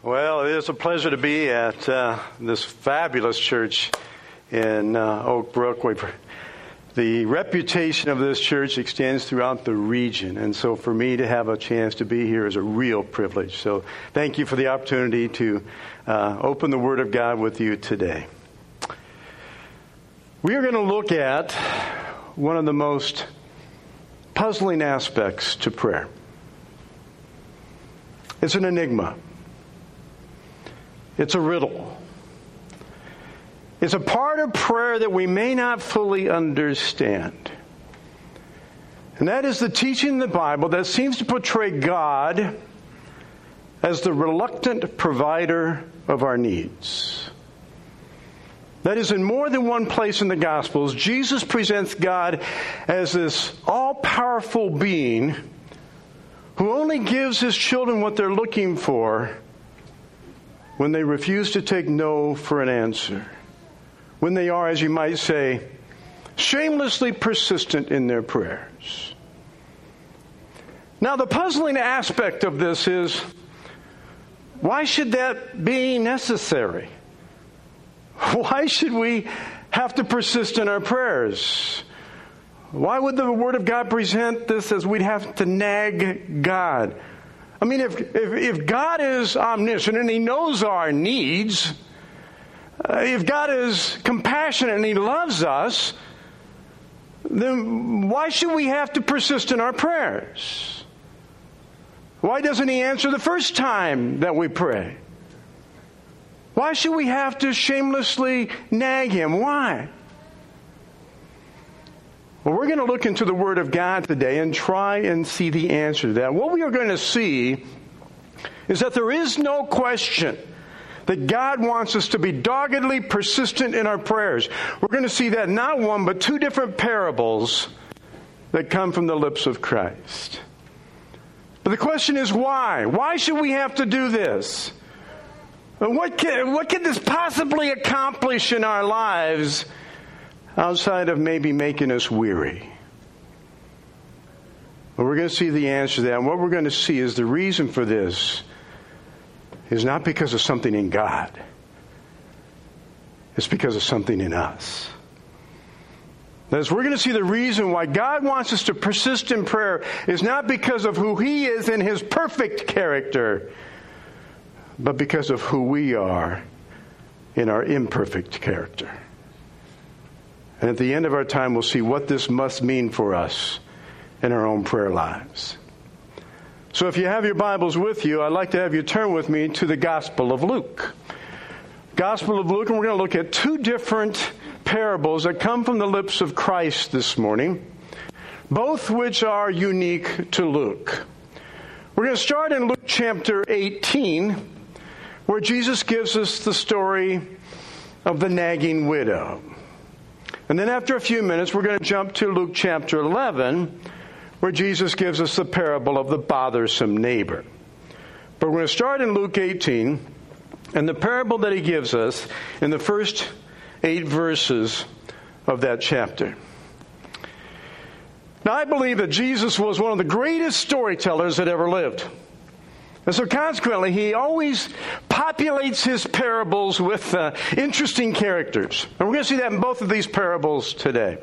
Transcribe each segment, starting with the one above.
Well, it is a pleasure to be at uh, this fabulous church in uh, Oak Brook. Where the reputation of this church extends throughout the region, and so for me to have a chance to be here is a real privilege. So, thank you for the opportunity to uh, open the Word of God with you today. We are going to look at one of the most puzzling aspects to prayer. It's an enigma. It's a riddle. It's a part of prayer that we may not fully understand. And that is the teaching in the Bible that seems to portray God as the reluctant provider of our needs. That is, in more than one place in the Gospels, Jesus presents God as this all powerful being who only gives his children what they're looking for when they refuse to take no for an answer, when they are, as you might say, shamelessly persistent in their prayers. Now, the puzzling aspect of this is why should that be necessary? Why should we have to persist in our prayers? Why would the Word of God present this as we'd have to nag God? I mean, if, if, if God is omniscient and He knows our needs, uh, if God is compassionate and He loves us, then why should we have to persist in our prayers? Why doesn't He answer the first time that we pray? Why should we have to shamelessly nag Him? Why? Well, we're going to look into the Word of God today and try and see the answer to that. What we are going to see is that there is no question that God wants us to be doggedly persistent in our prayers. We're going to see that not one, but two different parables that come from the lips of Christ. But the question is why? Why should we have to do this? What can, what can this possibly accomplish in our lives outside of maybe making us weary? Well, we're going to see the answer to that. And what we're going to see is the reason for this is not because of something in God, it's because of something in us. As we're going to see the reason why God wants us to persist in prayer is not because of who He is in His perfect character, but because of who we are in our imperfect character. And at the end of our time, we'll see what this must mean for us in our own prayer lives. So if you have your Bibles with you, I'd like to have you turn with me to the Gospel of Luke. Gospel of Luke, and we're going to look at two different parables that come from the lips of Christ this morning, both which are unique to Luke. We're going to start in Luke chapter 18, where Jesus gives us the story of the nagging widow. And then after a few minutes, we're going to jump to Luke chapter 11, where Jesus gives us the parable of the bothersome neighbor. But we're going to start in Luke 18, and the parable that he gives us in the first eight verses of that chapter. Now, I believe that Jesus was one of the greatest storytellers that ever lived. And so, consequently, he always populates his parables with uh, interesting characters. And we're going to see that in both of these parables today.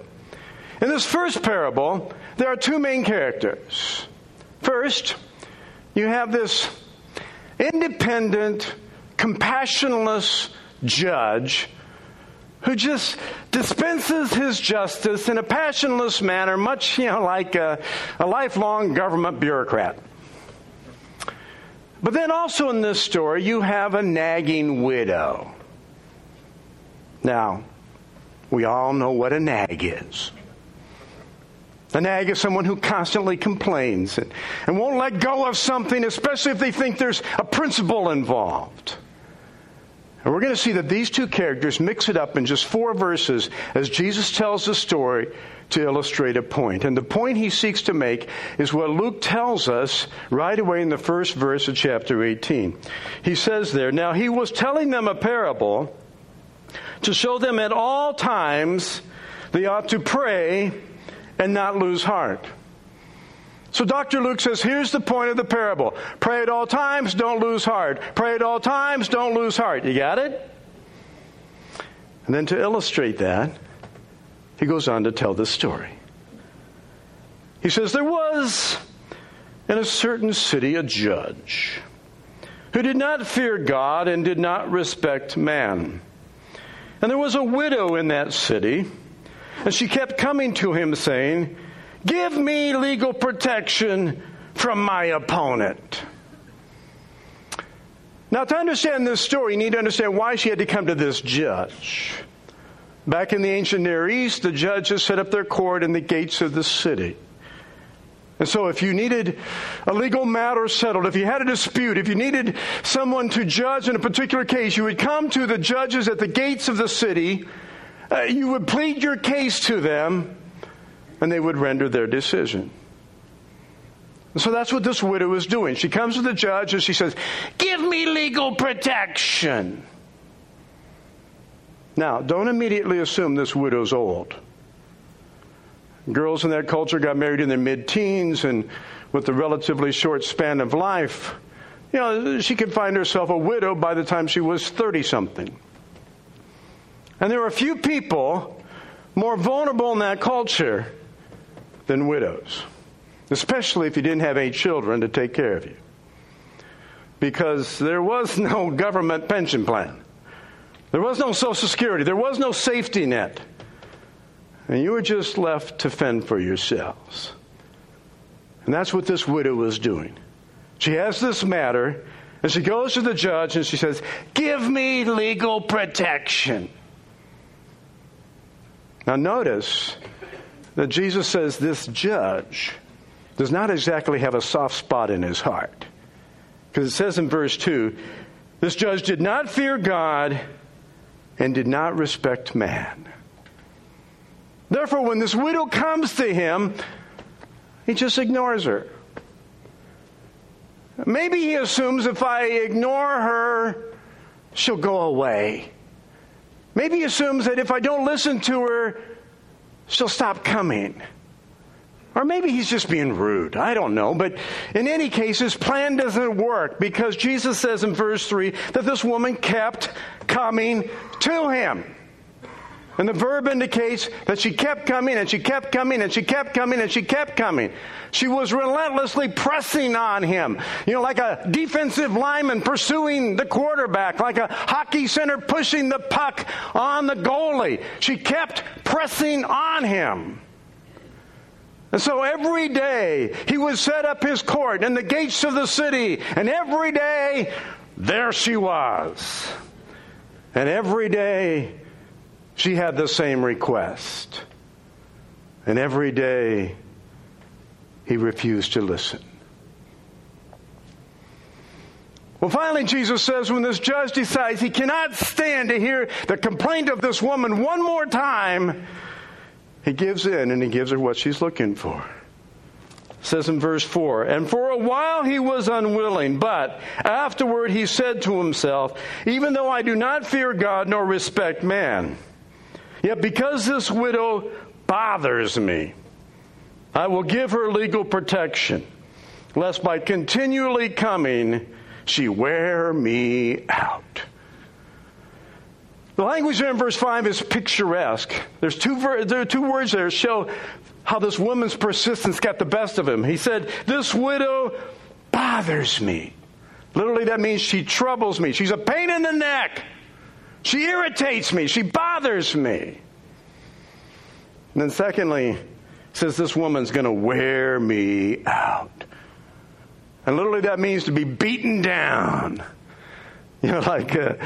In this first parable, there are two main characters. First, you have this independent, compassionless judge who just dispenses his justice in a passionless manner, much you know, like a, a lifelong government bureaucrat. But then also in this story, you have a nagging widow. Now, we all know what a nag is. A nag is someone who constantly complains and, and won't let go of something, especially if they think there's a principle involved. And we're going to see that these two characters mix it up in just four verses as Jesus tells the story to illustrate a point. And the point he seeks to make is what Luke tells us right away in the first verse of chapter 18. He says there, Now he was telling them a parable to show them at all times they ought to pray and not lose heart. So Dr. Luke says, here's the point of the parable. Pray at all times, don't lose heart. Pray at all times, don't lose heart. You got it? And then to illustrate that, he goes on to tell this story. He says, There was in a certain city a judge who did not fear God and did not respect man. And there was a widow in that city, and she kept coming to him saying, Give me legal protection from my opponent. Now, to understand this story, you need to understand why she had to come to this judge. Back in the ancient Near East, the judges set up their court in the gates of the city. And so, if you needed a legal matter settled, if you had a dispute, if you needed someone to judge in a particular case, you would come to the judges at the gates of the city. Uh, you would plead your case to them, and they would render their decision. So that's what this widow is doing. She comes to the judge and she says, Give me legal protection. Now, don't immediately assume this widow's old. Girls in that culture got married in their mid teens, and with a relatively short span of life, you know, she could find herself a widow by the time she was 30 something. And there are a few people more vulnerable in that culture than widows, especially if you didn't have any children to take care of you. Because there was no government pension plan, there was no Social Security, there was no safety net. And you were just left to fend for yourselves. And that's what this widow was doing. She has this matter, and she goes to the judge and she says, Give me legal protection. Now, notice that Jesus says this judge does not exactly have a soft spot in his heart. Because it says in verse 2 this judge did not fear God and did not respect man. Therefore, when this widow comes to him, he just ignores her. Maybe he assumes if I ignore her, she'll go away. Maybe he assumes that if I don't listen to her, she'll stop coming. Or maybe he's just being rude. I don't know. But in any case, his plan doesn't work because Jesus says in verse 3 that this woman kept coming to him. And the verb indicates that she kept coming and she kept coming and she kept coming and she kept coming. She was relentlessly pressing on him. You know, like a defensive lineman pursuing the quarterback, like a hockey center pushing the puck on the goalie. She kept pressing on him. And so every day he would set up his court in the gates of the city, and every day there she was. And every day she had the same request. And every day, he refused to listen. Well, finally, Jesus says when this judge decides he cannot stand to hear the complaint of this woman one more time, he gives in and he gives her what she's looking for. It says in verse 4 And for a while he was unwilling, but afterward he said to himself, Even though I do not fear God nor respect man, Yet because this widow bothers me, I will give her legal protection, lest by continually coming she wear me out. The language in verse 5 is picturesque. There's two, ver- there are two words there show how this woman's persistence got the best of him. He said, This widow bothers me. Literally, that means she troubles me. She's a pain in the neck. She irritates me. She bothers me. And then, secondly, says this woman's going to wear me out. And literally, that means to be beaten down. You know, like a,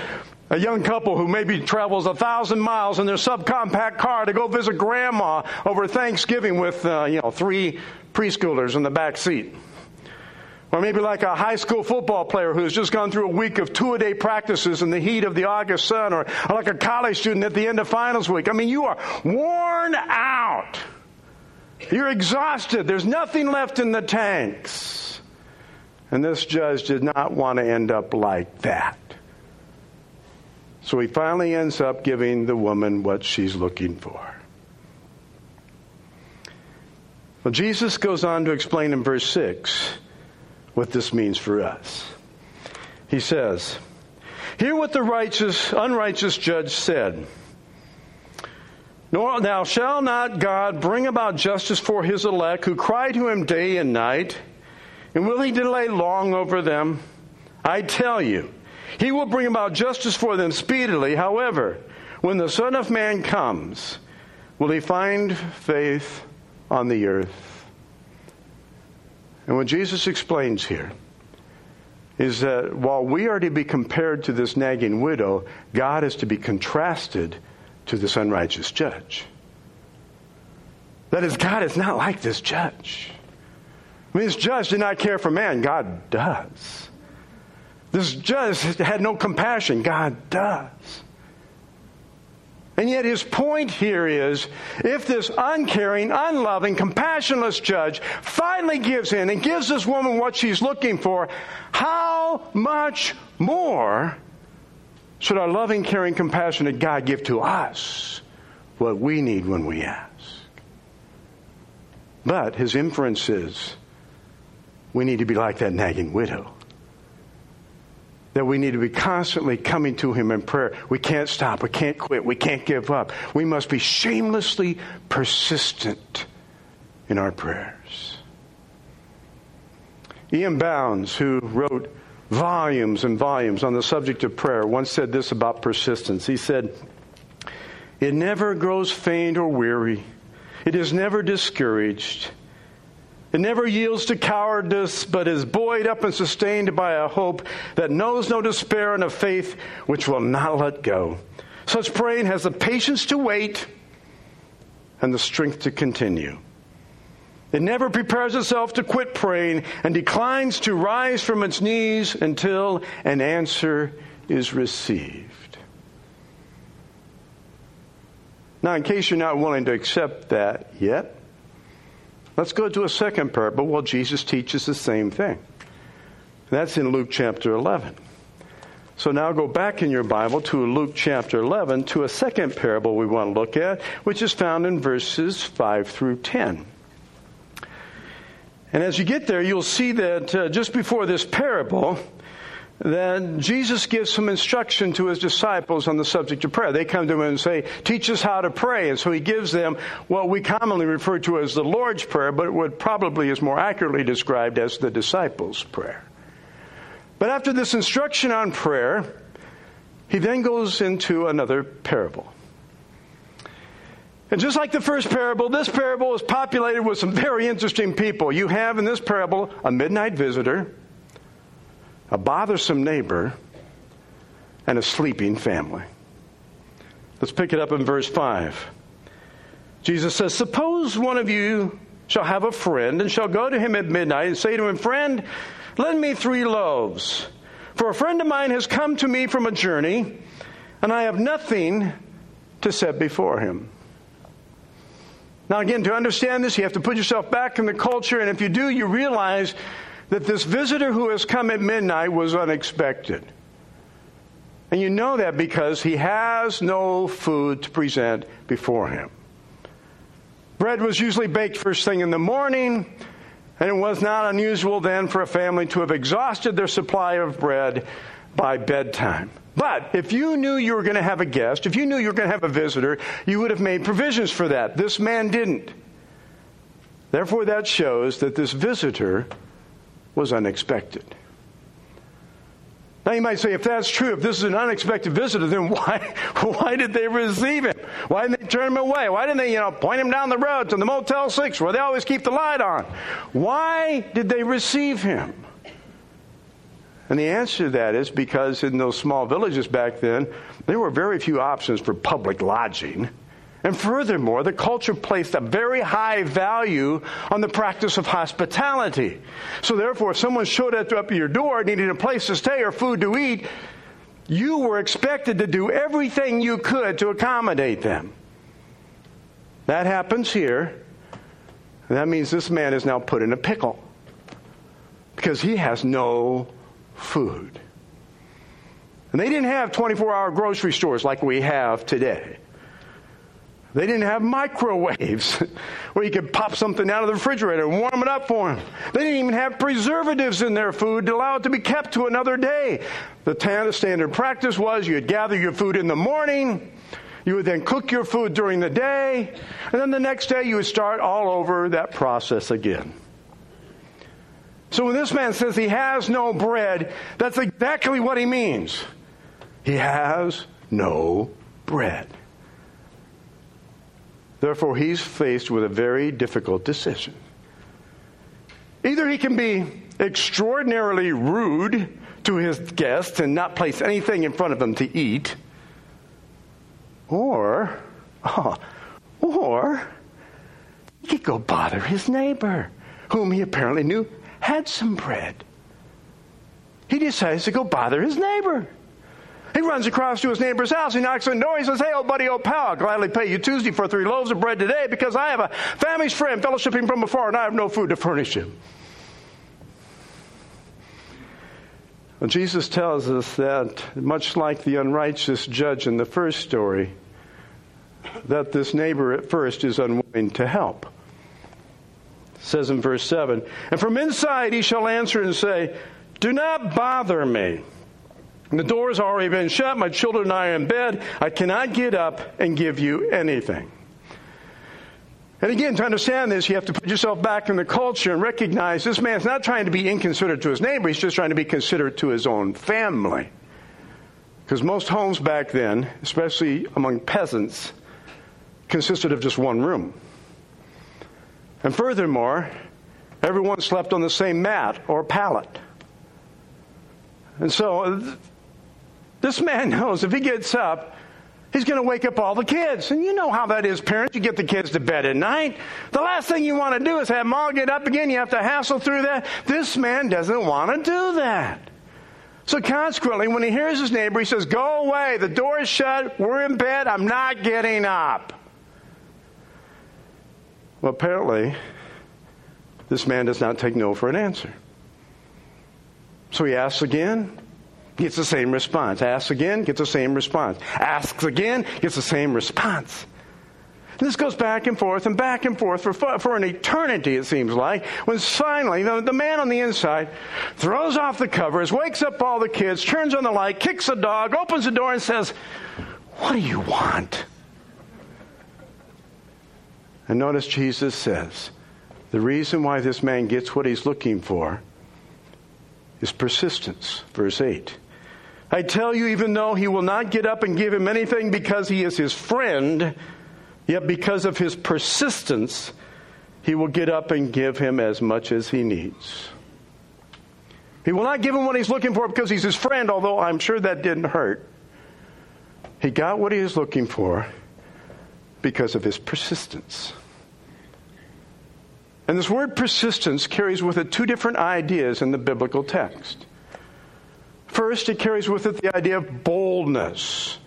a young couple who maybe travels a thousand miles in their subcompact car to go visit grandma over Thanksgiving with, uh, you know, three preschoolers in the back seat. Or maybe like a high school football player who's just gone through a week of two a day practices in the heat of the August sun, or like a college student at the end of finals week. I mean, you are worn out. You're exhausted. There's nothing left in the tanks. And this judge did not want to end up like that. So he finally ends up giving the woman what she's looking for. Well, Jesus goes on to explain in verse 6 what this means for us. He says, Hear what the righteous, unrighteous judge said. Nor, now shall not God bring about justice for his elect who cry to him day and night? And will he delay long over them? I tell you, he will bring about justice for them speedily. However, when the Son of Man comes, will he find faith on the earth? And what Jesus explains here is that while we are to be compared to this nagging widow, God is to be contrasted to this unrighteous judge. That is, God is not like this judge. I mean, this judge did not care for man. God does. This judge had no compassion. God does. And yet his point here is if this uncaring, unloving, compassionless judge finally gives in and gives this woman what she's looking for, how much more should our loving, caring, compassionate God give to us what we need when we ask? But his inference is we need to be like that nagging widow that we need to be constantly coming to Him in prayer. We can't stop. We can't quit. We can't give up. We must be shamelessly persistent in our prayers. Ian Bounds, who wrote volumes and volumes on the subject of prayer, once said this about persistence. He said, It never grows faint or weary, it is never discouraged. It never yields to cowardice, but is buoyed up and sustained by a hope that knows no despair and a faith which will not let go. Such praying has the patience to wait and the strength to continue. It never prepares itself to quit praying and declines to rise from its knees until an answer is received. Now, in case you're not willing to accept that yet, Let's go to a second parable. Well, Jesus teaches the same thing. That's in Luke chapter 11. So now go back in your Bible to Luke chapter 11 to a second parable we want to look at, which is found in verses 5 through 10. And as you get there, you'll see that uh, just before this parable, then Jesus gives some instruction to his disciples on the subject of prayer. They come to him and say, Teach us how to pray. And so he gives them what we commonly refer to as the Lord's Prayer, but what probably is more accurately described as the disciples' prayer. But after this instruction on prayer, he then goes into another parable. And just like the first parable, this parable is populated with some very interesting people. You have in this parable a midnight visitor a bothersome neighbor, and a sleeping family. Let's pick it up in verse 5. Jesus says, Suppose one of you shall have a friend and shall go to him at midnight and say to him, Friend, lend me three loaves. For a friend of mine has come to me from a journey, and I have nothing to set before him. Now, again, to understand this, you have to put yourself back in the culture, and if you do, you realize that this visitor who has come at midnight was unexpected. And you know that because he has no food to present before him. Bread was usually baked first thing in the morning, and it was not unusual then for a family to have exhausted their supply of bread by bedtime. But if you knew you were going to have a guest, if you knew you were going to have a visitor, you would have made provisions for that. This man didn't. Therefore, that shows that this visitor was unexpected. Now you might say, if that's true, if this is an unexpected visitor, then why, why did they receive him? Why didn't they turn him away? Why didn't they, you know, point him down the road to the Motel 6 where they always keep the light on? Why did they receive him? And the answer to that is because in those small villages back then, there were very few options for public lodging. And furthermore, the culture placed a very high value on the practice of hospitality. So therefore, if someone showed up at your door needing a place to stay or food to eat, you were expected to do everything you could to accommodate them. That happens here. That means this man is now put in a pickle because he has no food. And they didn't have 24 hour grocery stores like we have today. They didn't have microwaves where you could pop something out of the refrigerator and warm it up for them. They didn't even have preservatives in their food to allow it to be kept to another day. The standard practice was you'd gather your food in the morning, you would then cook your food during the day, and then the next day you would start all over that process again. So when this man says he has no bread, that's exactly what he means. He has no bread. Therefore, he's faced with a very difficult decision. Either he can be extraordinarily rude to his guests and not place anything in front of them to eat, or, or he could go bother his neighbor, whom he apparently knew had some bread. He decides to go bother his neighbor. He runs across to his neighbor's house. He knocks on the door. He says, Hey, old buddy, old pal, I'll gladly pay you Tuesday for three loaves of bread today because I have a famished friend fellowshipping from afar and I have no food to furnish him. Well, Jesus tells us that, much like the unrighteous judge in the first story, that this neighbor at first is unwilling to help. It says in verse 7 And from inside he shall answer and say, Do not bother me. The door has already been shut. My children and I are in bed. I cannot get up and give you anything. And again, to understand this, you have to put yourself back in the culture and recognize this man's not trying to be inconsiderate to his neighbor, he's just trying to be considerate to his own family. Because most homes back then, especially among peasants, consisted of just one room. And furthermore, everyone slept on the same mat or pallet. And so this man knows if he gets up, he's going to wake up all the kids. And you know how that is, parents. You get the kids to bed at night. The last thing you want to do is have them get up again. You have to hassle through that. This man doesn't want to do that. So consequently, when he hears his neighbor, he says, Go away. The door is shut. We're in bed. I'm not getting up. Well, apparently, this man does not take no for an answer. So he asks again, gets the same response. Asks again, gets the same response. Asks again, gets the same response. This goes back and forth and back and forth for, for an eternity, it seems like, when finally the, the man on the inside throws off the covers, wakes up all the kids, turns on the light, kicks the dog, opens the door, and says, What do you want? And notice Jesus says, the reason why this man gets what he's looking for is persistence. Verse 8. I tell you, even though he will not get up and give him anything because he is his friend, yet because of his persistence, he will get up and give him as much as he needs. He will not give him what he's looking for because he's his friend, although I'm sure that didn't hurt. He got what he was looking for because of his persistence. And this word persistence carries with it two different ideas in the biblical text. First, it carries with it the idea of boldness.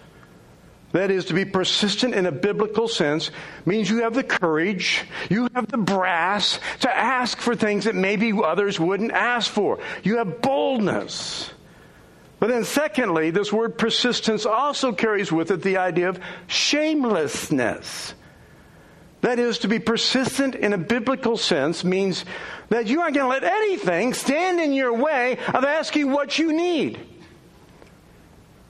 That is, to be persistent in a biblical sense means you have the courage, you have the brass to ask for things that maybe others wouldn't ask for. You have boldness. But then, secondly, this word persistence also carries with it the idea of shamelessness. That is, to be persistent in a biblical sense means that you aren't going to let anything stand in your way of asking what you need.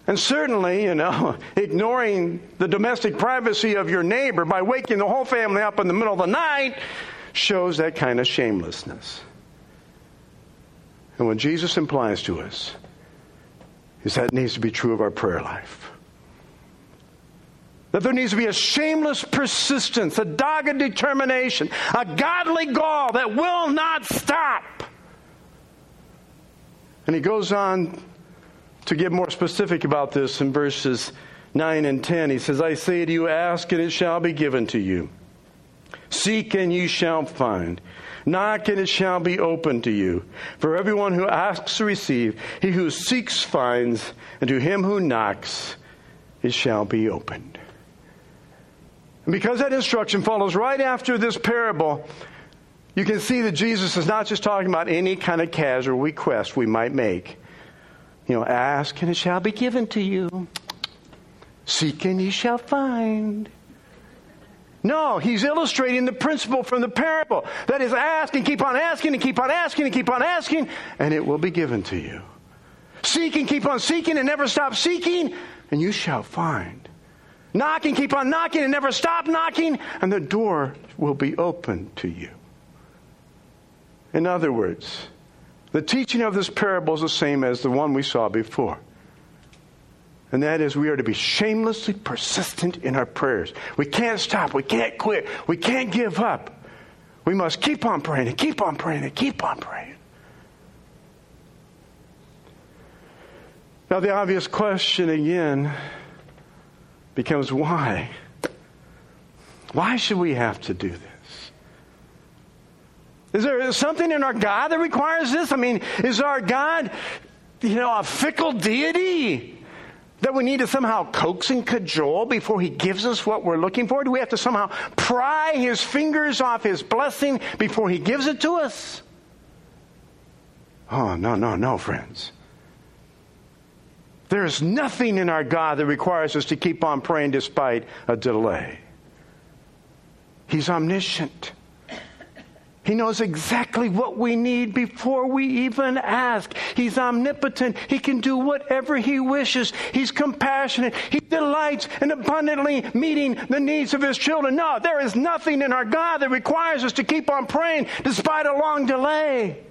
And certainly, you know, ignoring the domestic privacy of your neighbor by waking the whole family up in the middle of the night shows that kind of shamelessness. And what Jesus implies to us is that needs to be true of our prayer life. That there needs to be a shameless persistence, a dogged determination, a godly gall that will not stop. And he goes on to get more specific about this in verses 9 and 10. He says, I say to you, ask and it shall be given to you. Seek and you shall find. Knock and it shall be opened to you. For everyone who asks to receive, he who seeks finds, and to him who knocks it shall be opened. And because that instruction follows right after this parable, you can see that Jesus is not just talking about any kind of casual request we might make. You know, ask and it shall be given to you. Seek and ye shall find. No, he's illustrating the principle from the parable. That is, ask and keep on asking and keep on asking and keep on asking, and it will be given to you. Seek and keep on seeking and never stop seeking, and you shall find. Knock and keep on knocking and never stop knocking, and the door will be open to you. In other words, the teaching of this parable is the same as the one we saw before. And that is, we are to be shamelessly persistent in our prayers. We can't stop. We can't quit. We can't give up. We must keep on praying and keep on praying and keep on praying. Now, the obvious question again becomes why? Why should we have to do this? Is there something in our God that requires this? I mean, is our God, you know, a fickle deity that we need to somehow coax and cajole before he gives us what we're looking for? Do we have to somehow pry his fingers off his blessing before he gives it to us? Oh, no, no, no, friends. There is nothing in our God that requires us to keep on praying despite a delay. He's omniscient. He knows exactly what we need before we even ask. He's omnipotent. He can do whatever He wishes. He's compassionate. He delights in abundantly meeting the needs of His children. No, there is nothing in our God that requires us to keep on praying despite a long delay.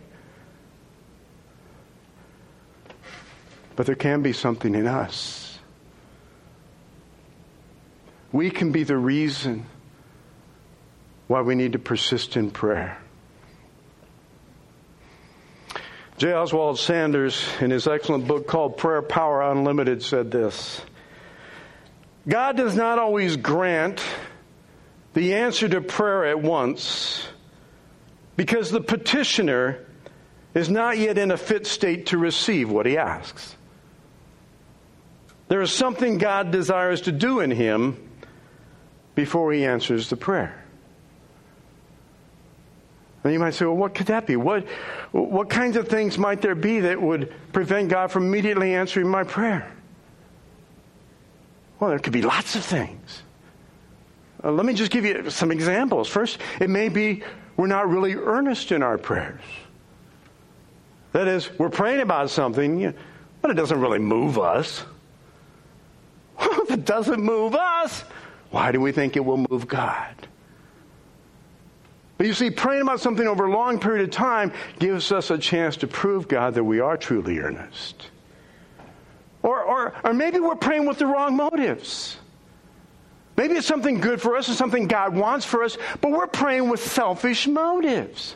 But there can be something in us. We can be the reason why we need to persist in prayer. J. Oswald Sanders, in his excellent book called Prayer Power Unlimited, said this God does not always grant the answer to prayer at once because the petitioner is not yet in a fit state to receive what he asks. There is something God desires to do in him before he answers the prayer. And you might say, well, what could that be? What, what kinds of things might there be that would prevent God from immediately answering my prayer? Well, there could be lots of things. Uh, let me just give you some examples. First, it may be we're not really earnest in our prayers. That is, we're praying about something, but it doesn't really move us. If it doesn't move us, why do we think it will move God? But you see, praying about something over a long period of time gives us a chance to prove God that we are truly earnest. Or, or, or maybe we're praying with the wrong motives. Maybe it's something good for us and something God wants for us, but we're praying with selfish motives.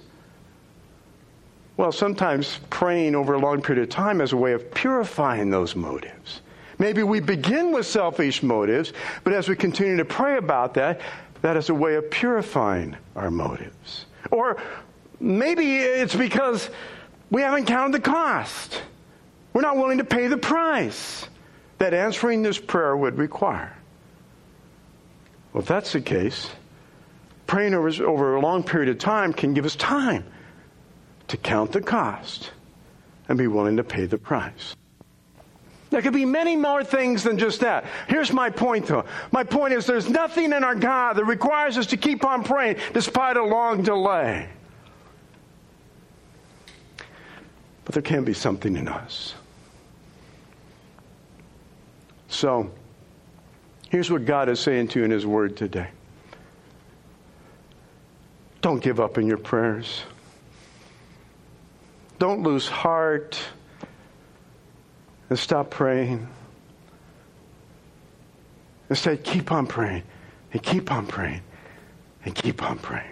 Well, sometimes praying over a long period of time is a way of purifying those motives. Maybe we begin with selfish motives, but as we continue to pray about that, that is a way of purifying our motives. Or maybe it's because we haven't counted the cost. We're not willing to pay the price that answering this prayer would require. Well, if that's the case, praying over, over a long period of time can give us time to count the cost and be willing to pay the price. There could be many more things than just that. Here's my point, though. My point is there's nothing in our God that requires us to keep on praying despite a long delay. But there can be something in us. So, here's what God is saying to you in His Word today don't give up in your prayers, don't lose heart and stop praying. Instead, keep on praying and keep on praying and keep on praying.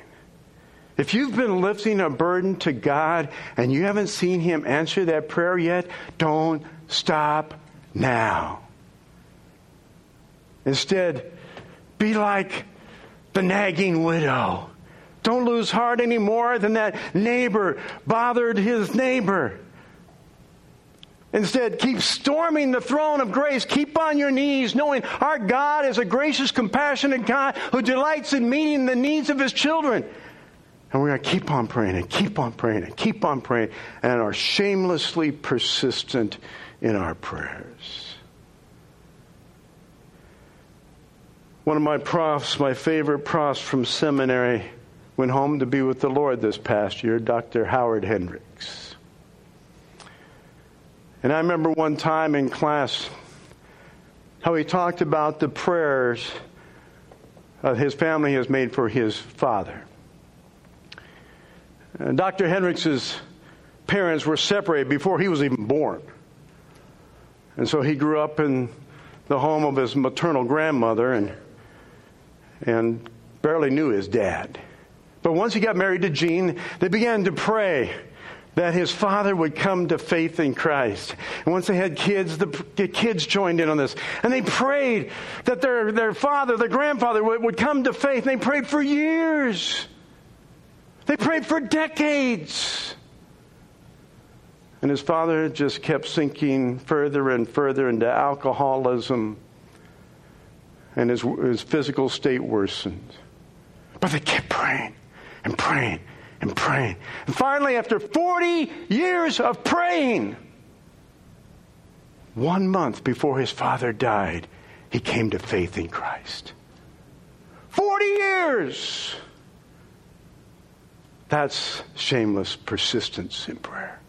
If you've been lifting a burden to God and you haven't seen Him answer that prayer yet, don't stop now. Instead, be like the nagging widow. Don't lose heart any more than that neighbor bothered his neighbor. Instead, keep storming the throne of grace. Keep on your knees, knowing our God is a gracious, compassionate God who delights in meeting the needs of his children. And we're going to keep on praying and keep on praying and keep on praying and are shamelessly persistent in our prayers. One of my profs, my favorite profs from seminary, went home to be with the Lord this past year, Dr. Howard Hendricks. And I remember one time in class how he talked about the prayers uh, his family has made for his father. Dr. Hendricks' parents were separated before he was even born. And so he grew up in the home of his maternal grandmother and, and barely knew his dad. But once he got married to Jean, they began to pray that his father would come to faith in Christ. And once they had kids, the, the kids joined in on this. And they prayed that their, their father, their grandfather would, would come to faith. And they prayed for years. They prayed for decades. And his father just kept sinking further and further into alcoholism, and his, his physical state worsened. But they kept praying and praying and praying. And finally, after 40 years of praying, one month before his father died, he came to faith in Christ. 40 years! That's shameless persistence in prayer.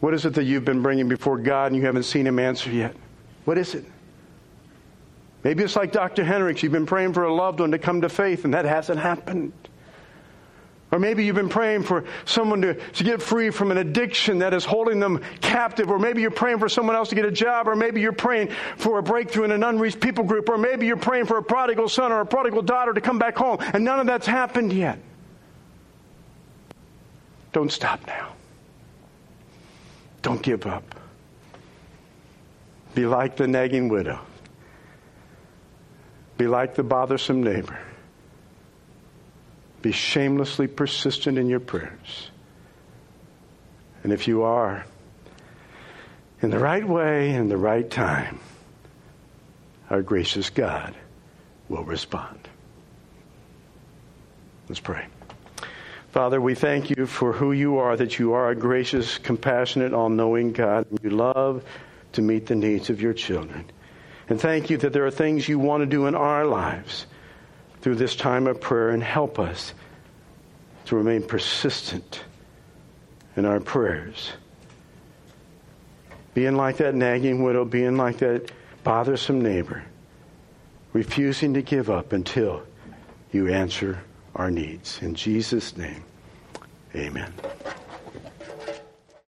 What is it that you've been bringing before God and you haven't seen Him answer yet? What is it? Maybe it's like Dr. Hendricks. You've been praying for a loved one to come to faith and that hasn't happened. Or maybe you've been praying for someone to, to get free from an addiction that is holding them captive. Or maybe you're praying for someone else to get a job. Or maybe you're praying for a breakthrough in an unreached people group. Or maybe you're praying for a prodigal son or a prodigal daughter to come back home. And none of that's happened yet. Don't stop now. Don't give up. Be like the nagging widow. Be like the bothersome neighbor. Be shamelessly persistent in your prayers. And if you are, in the right way, in the right time, our gracious God will respond. Let's pray. Father, we thank you for who you are, that you are a gracious, compassionate, all knowing God. You love to meet the needs of your children. And thank you that there are things you want to do in our lives through this time of prayer and help us to remain persistent in our prayers. Being like that nagging widow, being like that bothersome neighbor, refusing to give up until you answer our needs. In Jesus' name, amen.